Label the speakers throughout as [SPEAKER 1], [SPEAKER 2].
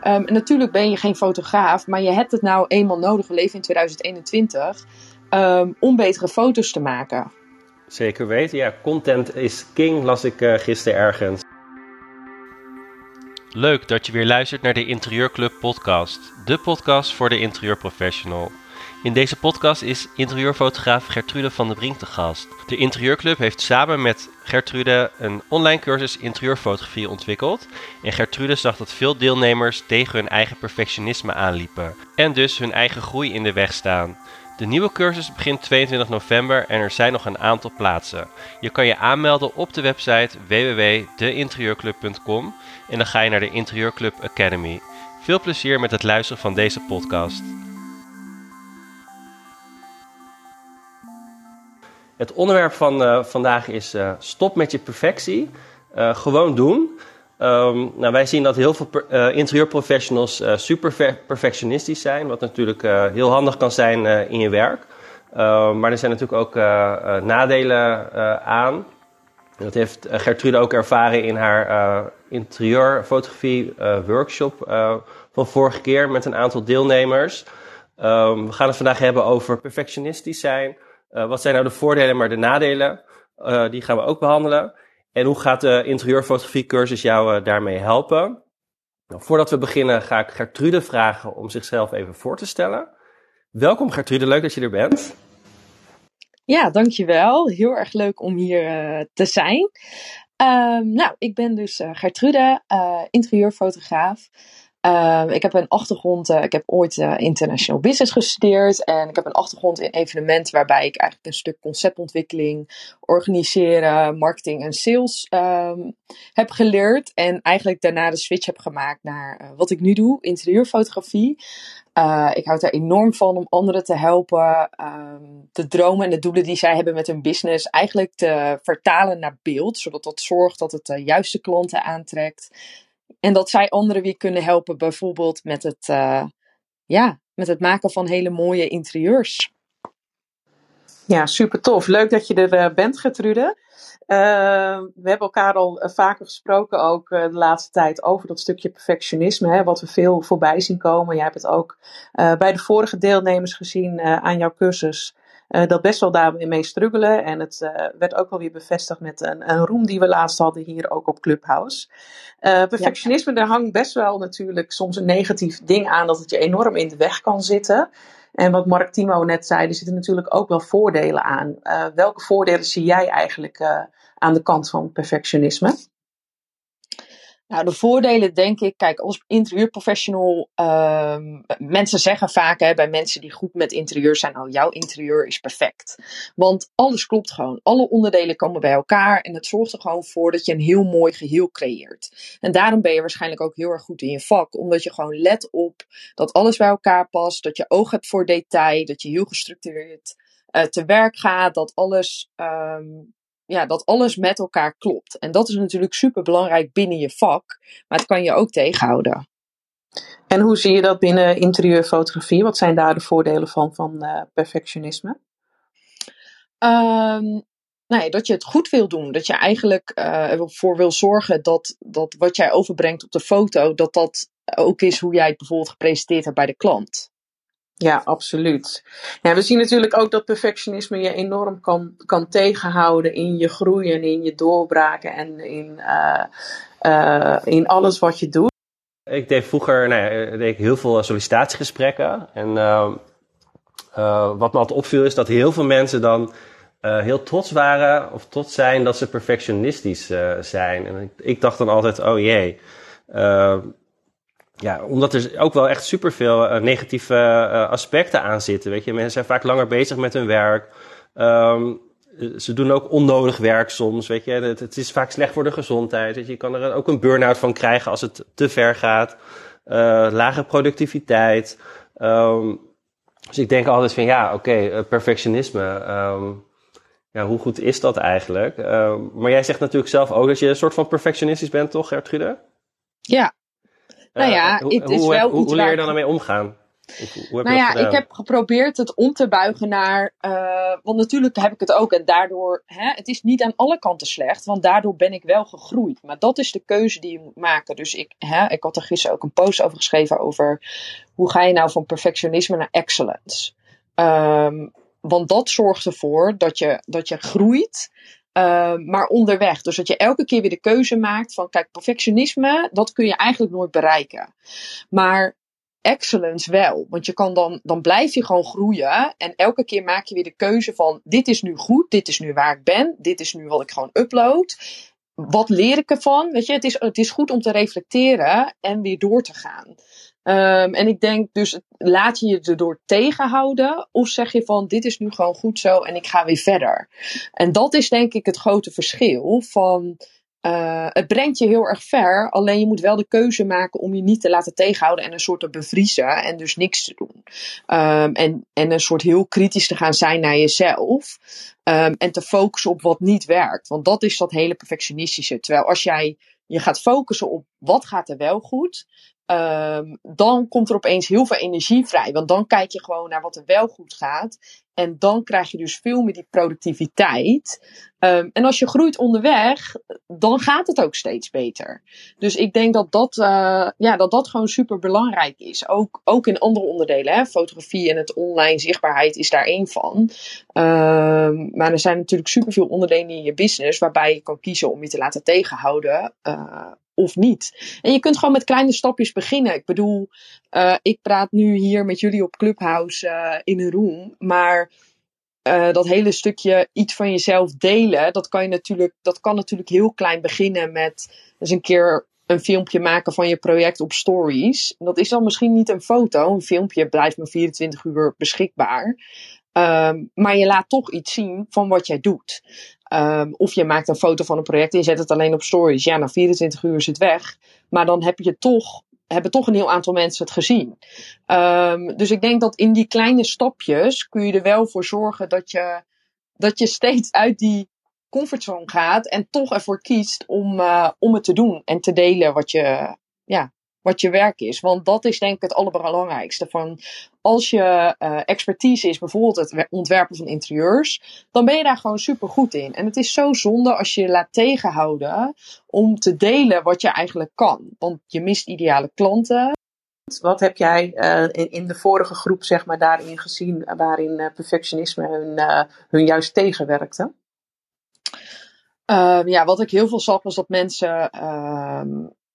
[SPEAKER 1] Ehm, en natuurlijk ben je geen fotograaf, maar je hebt het nou eenmaal nodig, we leven in 2021, um, om betere foto's te maken.
[SPEAKER 2] Zeker weten, ja. Content is king, las ik uh, gisteren ergens.
[SPEAKER 3] Leuk dat je weer luistert naar de Interieurclub podcast, de podcast voor de interieurprofessional. In deze podcast is interieurfotograaf Gertrude van der Brink te gast. De Interieurclub heeft samen met Gertrude een online cursus interieurfotografie ontwikkeld. En Gertrude zag dat veel deelnemers tegen hun eigen perfectionisme aanliepen en dus hun eigen groei in de weg staan. De nieuwe cursus begint 22 november en er zijn nog een aantal plaatsen. Je kan je aanmelden op de website www.deinterieurclub.com en dan ga je naar de Interieurclub Academy. Veel plezier met het luisteren van deze podcast.
[SPEAKER 2] Het onderwerp van uh, vandaag is uh, stop met je perfectie. Uh, gewoon doen. Um, nou, wij zien dat heel veel interieurprofessionals super perfectionistisch zijn, wat natuurlijk heel handig kan zijn in je werk. Ehm, maar er zijn natuurlijk ook nadelen aan. Dat heeft Gertrude ook ervaren in haar interieurfotografie workshop van vorige keer met een aantal deelnemers. Um, we gaan het vandaag hebben over perfectionistisch zijn. Uh, wat zijn nou de voordelen, maar de nadelen? Uh, die gaan we ook behandelen. En hoe gaat de interieurfotografie cursus jou uh, daarmee helpen? Nou, voordat we beginnen ga ik Gertrude vragen om zichzelf even voor te stellen. Welkom Gertrude, leuk dat je er bent.
[SPEAKER 1] Ja, dankjewel. Heel erg leuk om hier te zijn. Ehm, nou, ik ben dus Gertrude, interieurfotograaf. Uh, ik heb een achtergrond, uh, ik heb ooit uh, international business gestudeerd en ik heb een achtergrond in evenementen waarbij ik eigenlijk een stuk conceptontwikkeling, organiseren, marketing en sales um, heb geleerd. En eigenlijk daarna de switch heb gemaakt naar eh, wat ik nu doe, interieurfotografie. ik houd er enorm van om anderen te helpen, um, de dromen en de doelen die zij hebben met hun business eigenlijk te vertalen naar beeld, zodat dat zorgt dat het de juiste klanten aantrekt. En dat zij anderen weer kunnen helpen, bijvoorbeeld met het, uh, ja, met het maken van hele mooie interieurs.
[SPEAKER 4] Ja, super tof. Leuk dat je er uh, bent, Gertrude. Uh, we hebben elkaar al vaker gesproken, ook de laatste tijd, over dat stukje perfectionisme, hè, wat we veel voorbij zien komen. Jij hebt het ook bij de vorige deelnemers gezien aan jouw cursus. Uh, dat best wel daarmee struggelen. En het uh, werd ook wel weer bevestigd met een, een roem die we laatst hadden hier ook op Clubhouse. Uh, perfectionisme, daar hangt best wel natuurlijk soms een negatief ding aan dat het je enorm in de weg kan zitten. En wat Mark Timo net zei, er zitten natuurlijk ook wel voordelen aan. welke voordelen zie jij eigenlijk aan de kant van perfectionisme?
[SPEAKER 1] Nou, de voordelen denk ik, kijk, als interieurprofessional, um, mensen zeggen vaak hè, bij mensen die goed met interieur zijn, oh, jouw interieur is perfect. Want alles klopt gewoon. Alle onderdelen komen bij elkaar en het zorgt er gewoon voor dat je een heel mooi geheel creëert. En daarom ben je waarschijnlijk ook heel erg goed in je vak, omdat je gewoon let op dat alles bij elkaar past, dat je oog hebt voor detail, dat je heel gestructureerd uh, te werk gaat, dat alles um, ja, dat alles met elkaar klopt. En dat is natuurlijk super belangrijk binnen je vak, maar het kan je ook tegenhouden.
[SPEAKER 4] En hoe zie je dat binnen interieurfotografie? Wat zijn daar de voordelen van, van uh, perfectionisme?
[SPEAKER 1] Um, nou ja, dat je het goed wil doen. Dat je eigenlijk uh, ervoor wil zorgen dat, dat wat jij overbrengt op de foto, dat dat ook is hoe jij het bijvoorbeeld gepresenteerd hebt bij de klant.
[SPEAKER 4] Ja, absoluut. We zien natuurlijk ook dat perfectionisme je enorm kan, kan tegenhouden in je groei en in je doorbraken en in, uh, uh, in alles wat je doet.
[SPEAKER 2] Ik deed vroeger nou ja, deed ik heel veel sollicitatiegesprekken. En uh, wat me altijd opviel is dat heel veel mensen dan heel trots waren of trots zijn dat ze perfectionistisch zijn. En ik, ik, dacht dan altijd, oh jee ja, omdat er ook wel echt superveel uh, negatieve uh, aspecten aan zitten. Weet je, mensen zijn vaak langer bezig met hun werk. Um, ze doen ook onnodig werk soms. Weet je, het, het, is vaak slecht voor de gezondheid. Weet je, kan er ook een burn-out van krijgen als het te ver gaat. Lage productiviteit. Um, dus ik denk altijd van ja, oké, perfectionisme. Um, ja, hoe goed is dat eigenlijk? maar jij zegt natuurlijk zelf ook dat je een soort van perfectionistisch bent, toch, Gertrude?
[SPEAKER 1] Ja, nou ja,
[SPEAKER 2] uh, hoe,
[SPEAKER 1] het is
[SPEAKER 2] hoe,
[SPEAKER 1] wel
[SPEAKER 2] hoe,
[SPEAKER 1] iets
[SPEAKER 2] hoe leer je dan ermee omgaan? Hoe heb
[SPEAKER 1] nou ja, ik heb geprobeerd het om te buigen naar. Uh, want natuurlijk heb ik het ook. En daardoor. Hè, het is niet aan alle kanten slecht. Want daardoor ben ik wel gegroeid. Maar dat is de keuze die je moet maken. Dus ik, hè, ik had er gisteren ook een post over geschreven. Over hoe ga je nou van perfectionisme naar excellence. Um, want dat zorgt ervoor dat je, dat je groeit. Uh, maar onderweg. Dus dat je elke keer weer de keuze maakt van, kijk, perfectionisme, dat kun je eigenlijk nooit bereiken. Maar excellence wel. Want je kan dan, dan blijf je gewoon groeien. En elke keer maak je weer de keuze van, dit is nu goed, dit is nu waar ik ben, dit is nu wat ik gewoon upload. Wat leer ik ervan? Weet je, het is, het is goed om te reflecteren en weer door te gaan. Um, en ik denk dus, laat je je erdoor tegenhouden? Of zeg je van, dit is nu gewoon goed zo en ik ga weer verder? En dat is denk ik het grote verschil van... Uh, het brengt je heel erg ver, alleen je moet wel de keuze maken om je niet te laten tegenhouden en een soort te bevriezen en dus niks te doen. Um, en, en een soort heel kritisch te gaan zijn naar jezelf um, en te focussen op wat niet werkt. Want dat is dat hele perfectionistische. Terwijl als jij je gaat focussen op wat gaat er wel goed, um, dan komt er opeens heel veel energie vrij. Want dan kijk je gewoon naar wat er wel goed gaat. En dan krijg je dus veel meer die productiviteit. Um, en als je groeit onderweg, dan gaat het ook steeds beter. Dus ik denk dat dat, uh, ja, dat, dat gewoon super belangrijk is. Ook, ook in andere onderdelen. Hè? Fotografie en het online zichtbaarheid is daar één van. Um, maar er zijn natuurlijk superveel onderdelen in je business waarbij je kan kiezen om je te laten tegenhouden. Uh, of niet. En je kunt gewoon met kleine stapjes beginnen. Ik bedoel, uh, ik praat nu hier met jullie op Clubhouse uh, in een room, maar uh, dat hele stukje iets van jezelf delen, dat kan je natuurlijk, dat kan natuurlijk heel klein beginnen met eens een keer een filmpje maken van je project op stories. Dat is dan misschien niet een foto, een filmpje blijft maar 24 uur beschikbaar. Um, maar je laat toch iets zien van wat jij doet. Um, of je maakt een foto van een project en je zet het alleen op stories. Ja, na 24 uur is het weg. Maar dan heb je toch, hebben toch een heel aantal mensen het gezien. Um, dus ik denk dat in die kleine stapjes kun je er wel voor zorgen dat je, dat je steeds uit die comfortzone gaat en toch ervoor kiest om, uh, om het te doen en te delen wat je, ja, wat je werk is. Want dat is denk ik het allerbelangrijkste. Van als je uh, expertise is, bijvoorbeeld het ontwerpen van interieurs, dan ben je daar gewoon super goed in. En het is zo zonde als je je laat tegenhouden om te delen wat je eigenlijk kan. Want je mist ideale klanten.
[SPEAKER 4] Wat heb jij uh, in, in, de vorige groep, zeg maar, daarin gezien, waarin uh, perfectionisme hun, hun juist tegenwerkte?
[SPEAKER 1] Uh, ja, wat ik heel veel zag was dat mensen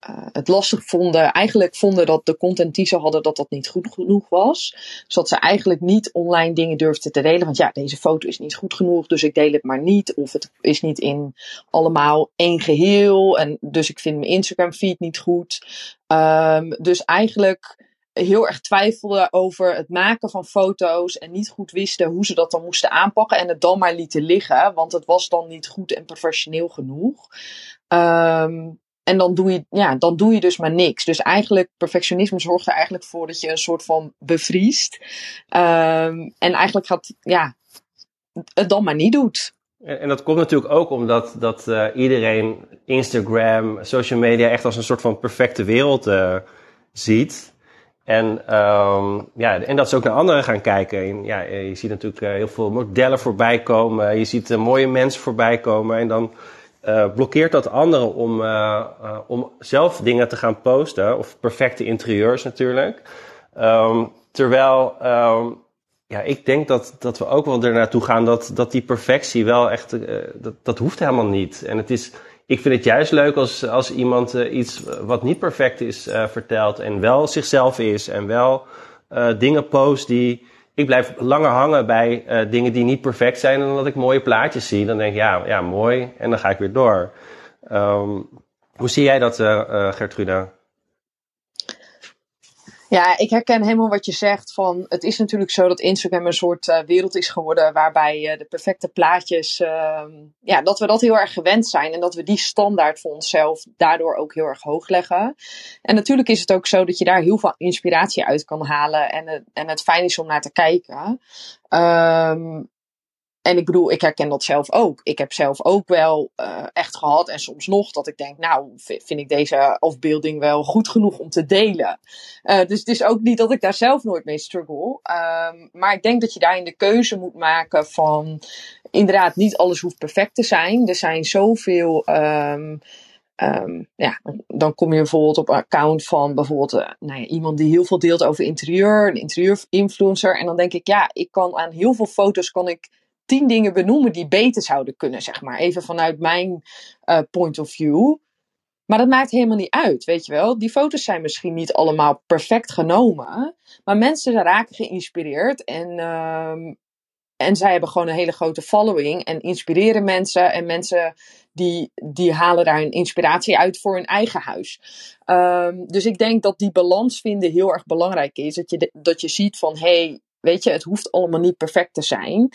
[SPEAKER 1] uh, het lastig vonden, eigenlijk vonden dat de content die ze hadden, dat dat niet goed genoeg was. Dus dat ze eigenlijk niet online dingen durfden te delen. Want ja, deze foto is niet goed genoeg, dus ik deel het maar niet. Of het is niet in allemaal één geheel. En dus ik vind mijn Instagram feed niet goed. Um, dus eigenlijk heel erg twijfelden over het maken van foto's en niet goed wisten hoe ze dat dan moesten aanpakken en het dan maar lieten liggen, want het was dan niet goed en professioneel genoeg. Um, en dan doe, je, ja, dan doe je dus maar niks. Dus eigenlijk, perfectionisme zorgt er eigenlijk voor dat je een soort van bevriest. Um, en eigenlijk gaat, ja, het dan maar niet doet.
[SPEAKER 2] En, en dat komt natuurlijk ook omdat dat, uh, iedereen Instagram, social media echt als een soort van perfecte wereld uh, ziet. En, um, ja, en dat ze ook naar anderen gaan kijken. En, ja, je ziet natuurlijk uh, heel veel modellen voorbij komen. Je ziet mooie mensen voorbij komen. En dan uh, blokkeert dat anderen om, uh, uh, om zelf dingen te gaan posten. Of perfecte interieurs natuurlijk. Um, terwijl um, ja, ik denk dat, dat we ook wel er naartoe gaan dat, dat die perfectie wel echt, dat, dat hoeft helemaal niet. En het is, ik vind het juist leuk als, als iemand iets wat niet perfect is vertelt en wel zichzelf is en wel dingen post die, ik blijf langer hangen bij uh, dingen die niet perfect zijn dan dat ik mooie plaatjes zie. Dan denk ik, ja, ja mooi. En dan ga ik weer door. Um, hoe zie jij dat, uh, uh, Gertrude?
[SPEAKER 1] Ja, ik herken helemaal wat je zegt. Van, het is natuurlijk zo dat Instagram een soort uh, wereld is geworden waarbij uh, de perfecte plaatjes, uh, ja, dat we dat heel erg gewend zijn en dat we die standaard voor onszelf daardoor ook heel erg hoog leggen. En natuurlijk is het ook zo dat je daar heel veel inspiratie uit kan halen en, en het fijn is om naar te kijken. Um, en ik bedoel, ik herken dat zelf ook. Ik heb zelf ook wel uh, echt gehad en soms nog dat ik denk, nou, vind ik deze afbeelding wel goed genoeg om te delen. Uh, dus het is ook niet dat ik daar zelf nooit mee struggle. Um, maar ik denk dat je daarin de keuze moet maken van, inderdaad, niet alles hoeft perfect te zijn. Er zijn zoveel. Um, ja, dan kom je bijvoorbeeld op een account van bijvoorbeeld uh, nou ja, iemand die heel veel deelt over interieur, een interieurinfluencer. En dan denk ik, ja, ik kan aan heel veel foto's kan ik tien dingen benoemen die beter zouden kunnen, zeg maar. Even vanuit mijn uh, point of view. Maar dat maakt helemaal niet uit, weet je wel. Die foto's zijn misschien niet allemaal perfect genomen. Maar mensen raken geïnspireerd. En, um, en zij hebben gewoon een hele grote following. En inspireren mensen. En mensen die, die halen daar een inspiratie uit voor hun eigen huis. Um, dus ik denk dat die balans vinden heel erg belangrijk is. Dat je, dat je ziet van, hey, Weet je, het hoeft allemaal niet perfect te zijn.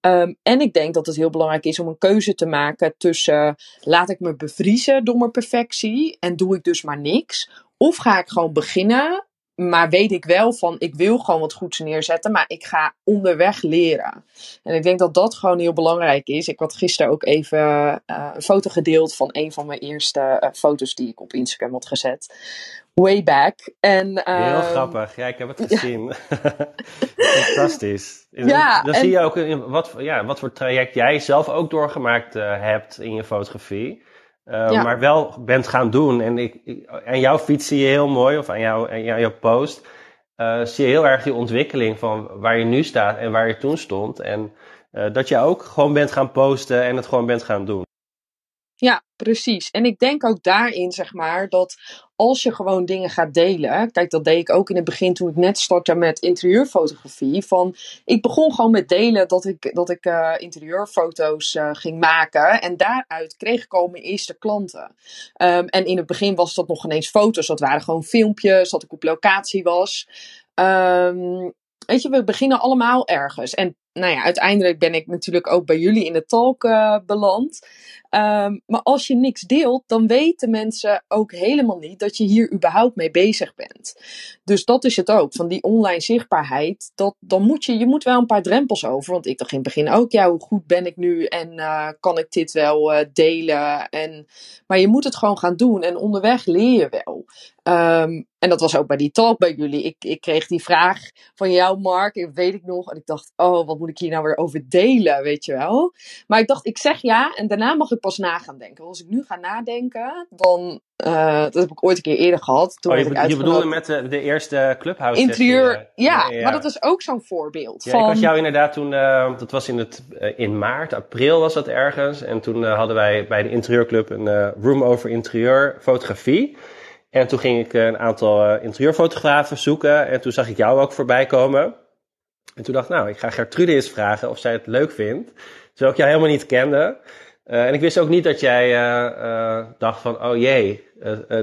[SPEAKER 1] Um, en ik denk dat het heel belangrijk is om een keuze te maken tussen laat ik me bevriezen door mijn perfectie en doe ik dus maar niks. Of ga ik gewoon beginnen, maar weet ik wel van ik wil gewoon wat goeds neerzetten, maar ik ga onderweg leren. En ik denk dat dat gewoon heel belangrijk is. Ik had gisteren ook even uh, een foto gedeeld van een van mijn eerste uh, foto's die ik op Instagram had gezet way back. En,
[SPEAKER 2] Heel
[SPEAKER 1] ehm,
[SPEAKER 2] grappig, ja, ik heb het gezien. Fantastisch. Ja, dan en, zie je ook wat, ja, wat voor traject jij zelf ook doorgemaakt uh, hebt in je fotografie. Uh, ja. Maar wel bent gaan doen. En ik, ik, aan jouw fiets zie je heel mooi, of aan, jou, aan jouw post, uh, zie je heel erg die ontwikkeling van waar je nu staat en waar je toen stond. En dat je ook gewoon bent gaan posten en het gewoon bent gaan doen.
[SPEAKER 1] Ja, precies. En ik denk ook daarin, zeg maar, dat als je gewoon dingen gaat delen. Kijk, dat deed ik ook in het begin toen ik net startte met interieurfotografie. Van, ik begon gewoon met delen dat ik, dat ik uh, interieurfoto's uh, ging maken. En daaruit kreeg ik al mijn eerste klanten. Um, en in het begin was dat nog ineens foto's. Dat waren gewoon filmpjes, dat ik op locatie was. Um, weet je, we beginnen allemaal ergens. En nou ja, uiteindelijk ben ik natuurlijk ook bij jullie in de talk uh, beland. Um, maar als je niks deelt, dan weten mensen ook helemaal niet dat je hier überhaupt mee bezig bent. Dus dat is het ook, van die online zichtbaarheid. Dat, dan moet je, je moet wel een paar drempels over. Want ik dacht in het begin ook, ja, hoe goed ben ik nu en uh, kan ik dit wel uh, delen? En, maar je moet het gewoon gaan doen en onderweg leer je wel. Um, en dat was ook bij die talk bij jullie. Ik, ik kreeg die vraag van jou, Mark, weet ik nog. En ik dacht, oh, wat moet ik hier nou weer over delen, weet je wel? Maar ik dacht, ik zeg ja en daarna mag ik pas na gaan denken. als ik nu ga nadenken, dan. Uh, dat heb ik ooit een keer eerder gehad. Toen
[SPEAKER 2] oh, je,
[SPEAKER 1] ik
[SPEAKER 2] je bedoelde met de, de eerste clubhouse
[SPEAKER 1] Interieur, ja, ja, ja, maar dat is ook zo'n voorbeeld.
[SPEAKER 2] Ja,
[SPEAKER 1] van...
[SPEAKER 2] ik had jou inderdaad toen, uh, dat was in, het, uh, in maart, april was dat ergens. En toen hadden wij bij de interieurclub een room over interieur fotografie. En toen ging ik een aantal interieurfotografen zoeken. En toen zag ik jou ook voorbij komen. En toen dacht ik, nou, ik ga Gertrude eens vragen of zij het leuk vindt. Terwijl ik jou helemaal niet kende. Uh, en ik wist ook niet dat jij uh, uh, dacht van, oh jee,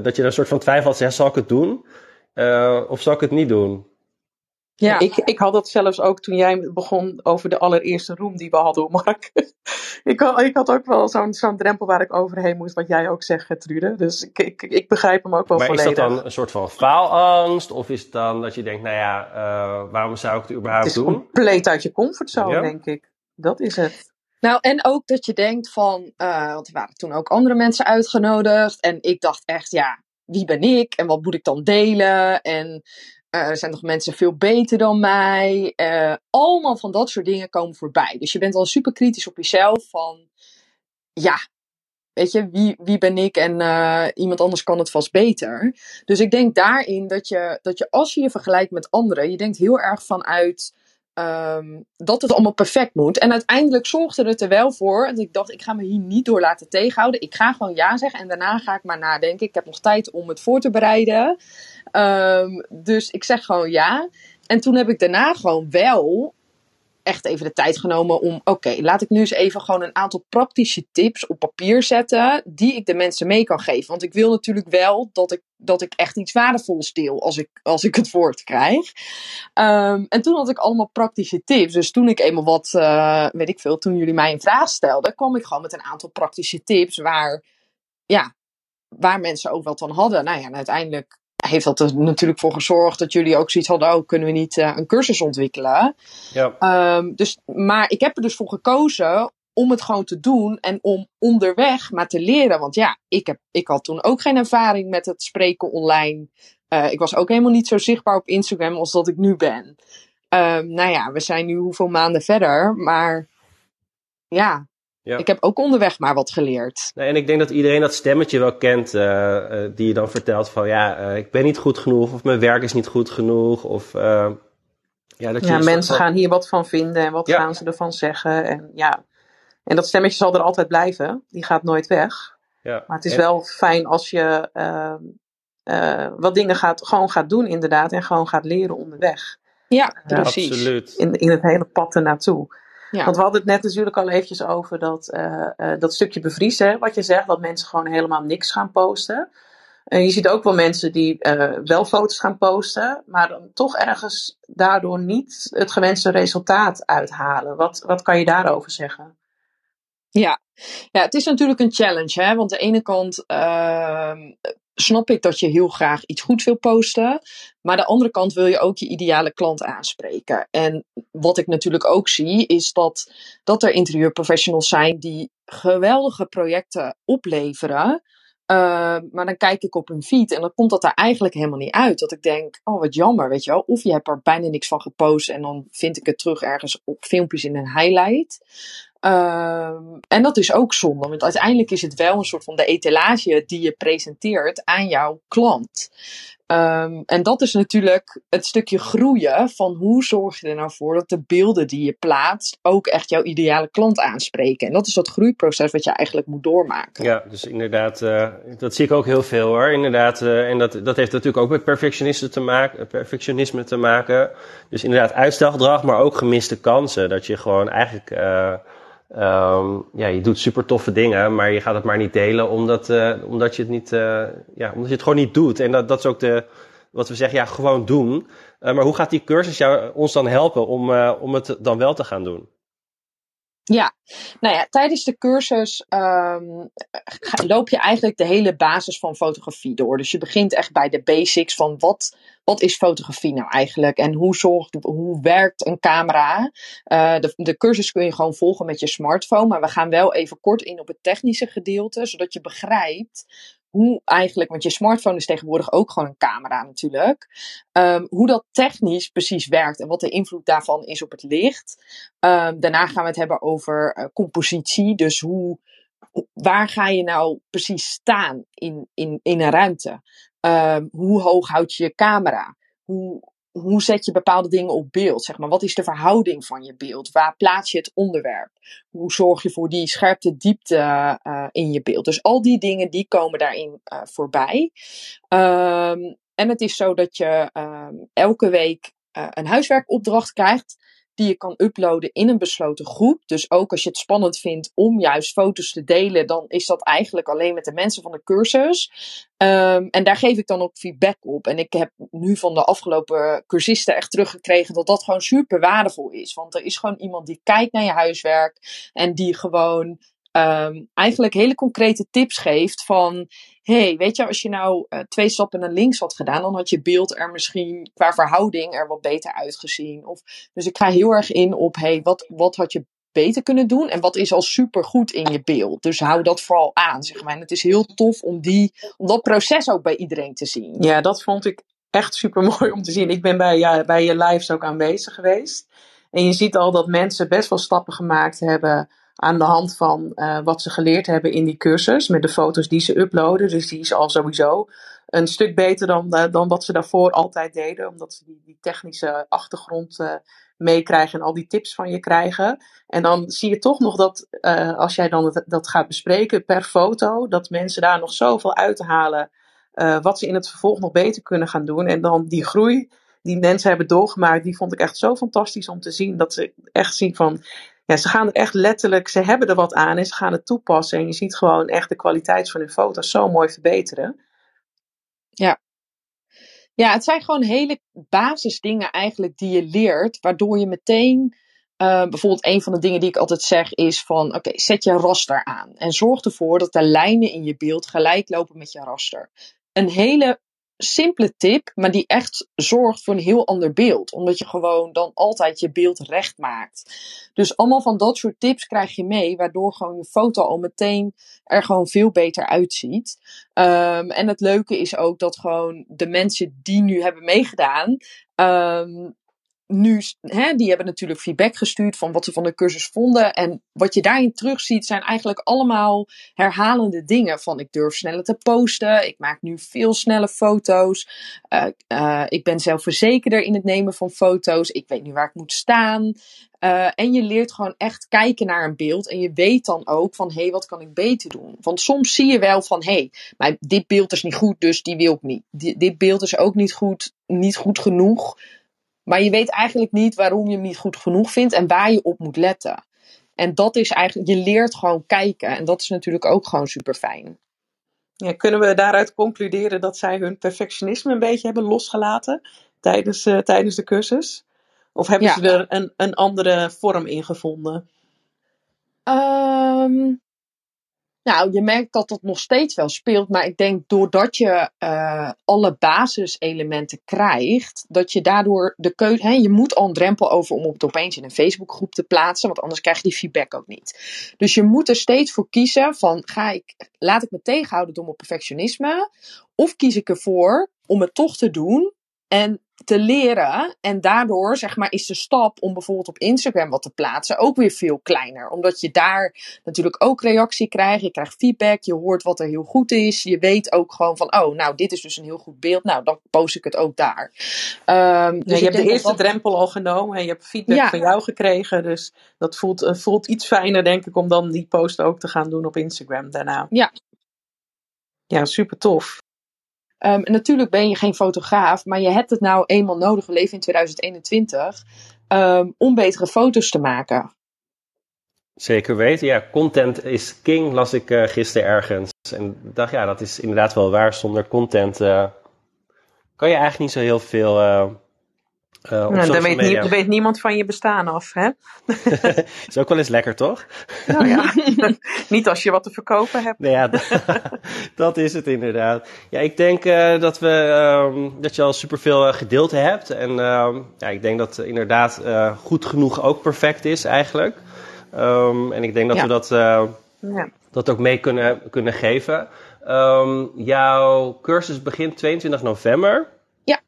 [SPEAKER 2] dat je een soort van twijfel had, zal ik het doen? of zal ik het niet doen?
[SPEAKER 4] Ja. Ik, ik had dat zelfs ook toen jij begon over de allereerste room die we hadden, Mark. ik, had, ik had ook wel zo'n zo'n drempel waar ik overheen moest, wat jij ook zegt, Gertrude. Dus ik, ik, ik begrijp hem ook wel
[SPEAKER 2] maar
[SPEAKER 4] volledig.
[SPEAKER 2] Maar is dat dan een soort van faalangst? Of is het dan dat je denkt, nou ja, uh, waarom zou ik het überhaupt doen?
[SPEAKER 4] Het is compleet uit je comfortzone, ja. denk ik. Dat is het.
[SPEAKER 1] Nou, en ook dat je denkt van, uh, want er waren toen ook andere mensen uitgenodigd. En ik dacht echt, ja, wie ben ik? En wat moet ik dan delen? En er zijn nog mensen veel beter dan mij. Uh, allemaal van dat soort dingen komen voorbij. Dus je bent al super kritisch op jezelf. Van ja, weet je, wie, wie ben ik en uh, iemand anders kan het vast beter. Dus ik denk daarin dat je, dat je als je je vergelijkt met anderen, je denkt heel erg vanuit um, dat het allemaal perfect moet. En uiteindelijk zorgde het er wel voor. Dat ik dacht, ik ga me hier niet door laten tegenhouden. Ik ga gewoon ja zeggen en daarna ga ik maar nadenken. Ik heb nog tijd om het voor te bereiden. Um, dus ik zeg gewoon ja. En toen heb ik daarna gewoon wel echt even de tijd genomen om, oké, laat ik nu eens even gewoon een aantal praktische tips op papier zetten, die ik de mensen mee kan geven. Want ik wil natuurlijk wel dat ik, dat ik echt iets waardevols deel als ik, als ik het woord krijg. Um, en toen had ik allemaal praktische tips. Dus toen ik eenmaal wat, uh, weet ik veel, toen jullie mij een vraag stelden, kwam ik gewoon met een aantal praktische tips waar, ja, waar mensen ook wat van hadden. Nou ja, uiteindelijk heeft dat er natuurlijk voor gezorgd dat jullie ook zoiets hadden, oh, kunnen we niet uh, een cursus ontwikkelen?
[SPEAKER 2] Ja.
[SPEAKER 1] Um, dus, maar ik heb er dus voor gekozen om het gewoon te doen en om onderweg maar te leren. Want ja, ik, heb, ik had toen ook geen ervaring met het spreken online. Uh, ik was ook helemaal niet zo zichtbaar op Instagram als dat ik nu ben. Um, nou ja, we zijn nu hoeveel maanden verder, maar ja, ja. Ik heb ook onderweg maar wat geleerd.
[SPEAKER 2] Nee, en ik denk dat iedereen dat stemmetje wel kent, uh, uh, die je dan vertelt van ja, uh, ik ben niet goed genoeg, of mijn werk is niet goed genoeg, of
[SPEAKER 4] ja, dat ja, mensen gaan hier wat van vinden en wat ja. gaan ze ervan zeggen. En ja, en dat stemmetje zal er altijd blijven, die gaat nooit weg.
[SPEAKER 2] Ja.
[SPEAKER 4] Maar het is en... wel fijn als je wat dingen gaat, gewoon gaat doen inderdaad en gewoon gaat leren onderweg.
[SPEAKER 1] Ja, precies.
[SPEAKER 2] Absoluut.
[SPEAKER 4] In, in het hele pad ernaartoe. Ja. Want we hadden het net natuurlijk al eventjes over dat, uh, uh, dat stukje bevriezen, wat je zegt, dat mensen gewoon helemaal niks gaan posten. Uh, je ziet ook wel mensen die wel foto's gaan posten, maar dan toch ergens daardoor niet het gewenste resultaat uithalen. Wat, wat kan je daarover zeggen?
[SPEAKER 1] Ja. ja, het is natuurlijk een challenge, hè? want aan de ene kant ehm, snap ik dat je heel graag iets goed wil posten. Maar aan de andere kant wil je ook je ideale klant aanspreken. En wat ik natuurlijk ook zie, is dat, dat er interieurprofessionals zijn die geweldige projecten opleveren. Uh, maar dan kijk ik op hun feed en dan komt dat er eigenlijk helemaal niet uit. Dat ik denk, oh wat jammer, weet je wel. Of je hebt er bijna niks van gepost en dan vind ik het terug ergens op filmpjes in een highlight. Um, en dat is ook zonde, want uiteindelijk is het wel een soort van de etalage die je presenteert aan jouw klant. Um, en dat is natuurlijk het stukje groeien van hoe zorg je er nou voor dat de beelden die je plaatst ook echt jouw ideale klant aanspreken. En dat is dat groeiproces wat je eigenlijk moet doormaken.
[SPEAKER 2] Ja, dus inderdaad, uh, dat zie ik ook heel veel hoor. Inderdaad, uh, en dat, dat heeft natuurlijk ook met perfectionisme te, maken, perfectionisme te maken. Dus inderdaad uitstelgedrag, maar ook gemiste kansen. Dat je gewoon eigenlijk... Um, ja, je doet super toffe dingen, maar je gaat het maar niet delen omdat, uh, omdat je het niet, uh, ja, omdat je het gewoon niet doet. En dat, dat is ook de, wat we zeggen, ja, gewoon doen. Uh, maar hoe gaat die cursus jou, ons dan helpen om, om het dan wel te gaan doen?
[SPEAKER 1] Ja, nou ja, tijdens de cursus um, loop je eigenlijk de hele basis van fotografie door. Dus je begint echt bij de basics van wat, wat is fotografie nou eigenlijk en hoe, zorgt, hoe werkt een camera. Uh, de, de cursus kun je gewoon volgen met je smartphone, maar we gaan wel even kort in op het technische gedeelte, zodat je begrijpt hoe eigenlijk, want je smartphone is tegenwoordig ook gewoon een camera natuurlijk, um, hoe dat technisch precies werkt en wat de invloed daarvan is op het licht. Um, daarna gaan we het hebben over uh, compositie, dus hoe, waar ga je nou precies staan in, in, in een ruimte? Um, hoe hoog houd je je camera? Hoe, hoe zet je bepaalde dingen op beeld? Zeg maar, wat is de verhouding van je beeld? Waar plaats je het onderwerp? Hoe zorg je voor die scherpte, diepte uh, in je beeld? Dus al die dingen die komen daarin uh, voorbij. Um, en het is zo dat je um, elke week uh, een huiswerkopdracht krijgt die je kan uploaden in een besloten groep. Dus ook als je het spannend vindt om juist foto's te delen, dan is dat eigenlijk alleen met de mensen van de cursus. Um, en daar geef ik dan ook feedback op. En ik heb nu van de afgelopen cursisten echt teruggekregen dat dat gewoon super waardevol is. Want er is gewoon iemand die kijkt naar je huiswerk en die gewoon um, eigenlijk hele concrete tips geeft van hey, weet je, als je nou uh, twee stappen naar links had gedaan, dan had je beeld er misschien qua verhouding er wat beter uitgezien. Of, dus ik ga heel erg in op, hey, wat, wat had je beter kunnen doen en wat is al super goed in je beeld. Dus hou dat vooral aan, zeg maar. En het is heel tof om, die, om dat proces ook bij iedereen te zien.
[SPEAKER 4] Ja, dat vond ik echt super mooi om te zien. Ik ben bij, ja, bij je lives ook aanwezig geweest. En je ziet al dat mensen best wel stappen gemaakt hebben aan de hand van uh, wat ze geleerd hebben in die cursus. Met de foto's die ze uploaden. Dus die is al sowieso een stuk beter dan, uh, dan wat ze daarvoor altijd deden. Omdat ze die, die technische achtergrond uh, meekrijgen en al die tips van je krijgen. En dan zie je toch nog dat als jij dan dat gaat bespreken per foto. Dat mensen daar nog zoveel uithalen. wat ze in het vervolg nog beter kunnen gaan doen. En dan die groei die mensen hebben doorgemaakt, die vond ik echt zo fantastisch om te zien. Dat ze echt zien van, ja, ze gaan er echt letterlijk, ze hebben er wat aan en ze gaan het toepassen. En je ziet gewoon echt de kwaliteit van hun foto's zo mooi verbeteren.
[SPEAKER 1] Ja. Ja, het zijn gewoon hele basisdingen eigenlijk die je leert, waardoor je meteen, uh, bijvoorbeeld een van de dingen die ik altijd zeg is van, oké, zet je raster aan en zorg ervoor dat de lijnen in je beeld gelijk lopen met je raster. Een hele simpele tip, maar die echt zorgt voor een heel ander beeld. Omdat je gewoon dan altijd je beeld recht maakt. Dus allemaal van dat soort tips krijg je mee, waardoor gewoon je foto al meteen er gewoon veel beter uitziet. Um, en het leuke is ook dat gewoon de mensen die nu hebben meegedaan, um, nu, hè, die hebben natuurlijk feedback gestuurd van wat ze van de cursus vonden. En wat je daarin terugziet zijn eigenlijk allemaal herhalende dingen. Van ik durf sneller te posten, ik maak nu veel snelle foto's. Uh, uh, ik ben zelfverzekerder in het nemen van foto's. Ik weet nu waar ik moet staan. Uh, en je leert gewoon echt kijken naar een beeld. En je weet dan ook van, hé, hey, wat kan ik beter doen? Want soms zie je wel van, hé, hey, dit beeld is niet goed, dus die wil ik niet. Dit beeld is ook niet goed, niet goed genoeg. Maar je weet eigenlijk niet waarom je hem niet goed genoeg vindt en waar je op moet letten. En dat is eigenlijk, je leert gewoon kijken. En dat is natuurlijk ook gewoon super fijn.
[SPEAKER 4] Ja, kunnen we daaruit concluderen dat zij hun perfectionisme een beetje hebben losgelaten tijdens, uh, tijdens de cursus? Of hebben ja. ze er een, een andere vorm in gevonden?
[SPEAKER 1] Um, nou, je merkt dat dat nog steeds wel speelt, maar ik denk doordat je uh, alle basiselementen krijgt, dat je daardoor de keuze, je moet al een drempel over om het opeens in een Facebookgroep te plaatsen, want anders krijg je die feedback ook niet. Dus je moet er steeds voor kiezen van, ga ik, laat ik me tegenhouden door mijn perfectionisme, of kies ik ervoor om het toch te doen en te leren. En daardoor, zeg maar, is de stap om bijvoorbeeld op Instagram wat te plaatsen ook weer veel kleiner. Omdat je daar natuurlijk ook reactie krijgt. Je krijgt feedback. Je hoort wat er heel goed is. Je weet ook gewoon van, oh, nou, dit is dus een heel goed beeld. Nou, dan post ik het ook daar.
[SPEAKER 4] Um, dus ja, je hebt de eerste dat... drempel al genomen. En je hebt feedback ja. van jou gekregen. Dus dat voelt, uh, voelt iets fijner, denk ik, om dan die post ook te gaan doen op Instagram daarna.
[SPEAKER 1] Ja.
[SPEAKER 4] Ja, super tof.
[SPEAKER 1] Um, natuurlijk ben je geen fotograaf, maar je hebt het nou eenmaal nodig. We leven in 2021 um, om betere foto's te maken.
[SPEAKER 2] Zeker weten. Ja, content is king, las ik uh, gisteren ergens. En dacht, ja, dat is inderdaad wel waar. Zonder content uh, kan je eigenlijk niet zo heel veel uh,
[SPEAKER 4] uh, nou, dan weet, nie, weet, niemand van je bestaan af, hè?
[SPEAKER 2] is ook wel eens lekker, toch?
[SPEAKER 4] nou ja, niet als je wat te verkopen hebt.
[SPEAKER 2] Nou ja, dat is het inderdaad. Ja, ik denk uh, dat, we, um, dat je al superveel uh, gedeeld hebt. En uh, ja, ik denk dat inderdaad goed genoeg ook perfect is eigenlijk. Um, en ik denk dat ja. we dat, ja. dat ook mee kunnen, kunnen geven. Jouw cursus begint 22 november.
[SPEAKER 1] Ja.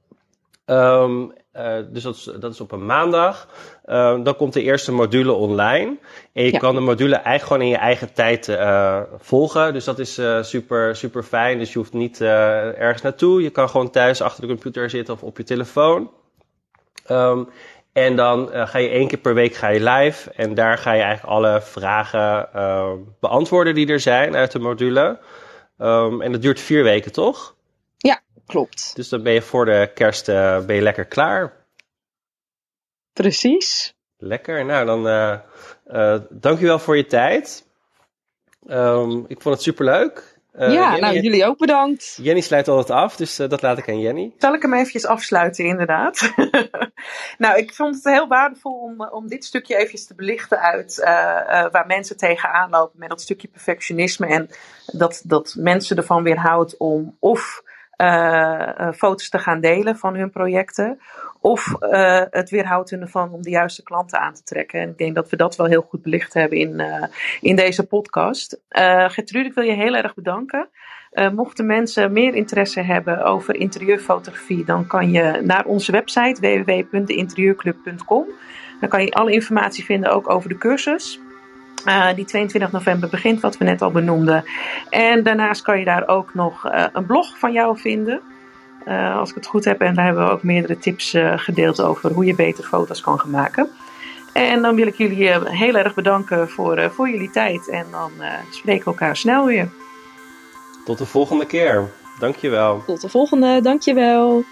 [SPEAKER 2] Uh, dus dat is, dat is op een maandag. Uh, dan komt de eerste module online. En je ja. kan de module eigenlijk gewoon in je eigen tijd uh, volgen. Dus dat is super, super fijn. Dus je hoeft niet ergens naartoe. Je kan gewoon thuis achter de computer zitten of op je telefoon. Um, en dan ga je één keer per week ga je live. En daar ga je eigenlijk alle vragen beantwoorden die er zijn uit de module. Um, en dat duurt vier weken, toch?
[SPEAKER 1] Klopt.
[SPEAKER 2] Dus dan ben je voor de kerst uh, ben je lekker klaar.
[SPEAKER 1] Precies.
[SPEAKER 2] Lekker. Nou, dan uh, uh, dankjewel voor je tijd. Um, ik vond het superleuk.
[SPEAKER 1] Uh, ja, Jenny, nou jullie ook bedankt.
[SPEAKER 2] Jenny sluit altijd af, dus uh, dat laat ik aan Jenny.
[SPEAKER 4] Zal ik hem eventjes afsluiten, inderdaad? nou, ik vond het heel waardevol om, om dit stukje eventjes te belichten uit uh, waar mensen tegenaan lopen met dat stukje perfectionisme. En dat, dat mensen ervan weerhoudt om of uh, foto's te gaan delen van hun projecten. Of uh, het weerhoudt hun ervan om de juiste klanten aan te trekken. En ik denk dat we dat wel heel goed belicht hebben in, uh, in deze podcast. Gertrude, ik wil je heel erg bedanken. mochten mensen meer interesse hebben over interieurfotografie, dan kan je naar onze website www.deinterieurclub.com. Dan kan je alle informatie vinden ook over de cursus. Uh, die 22 november begint, wat we net al benoemden. En daarnaast kan je daar ook nog uh, een blog van jou vinden. Uh, als ik het goed heb. En daar hebben we ook meerdere tips gedeeld over hoe je beter foto's kan gaan maken. En dan wil ik jullie heel erg bedanken voor, voor jullie tijd. En dan spreken we elkaar snel weer.
[SPEAKER 2] Tot de volgende keer. Dankjewel.
[SPEAKER 1] Tot de volgende. Dankjewel.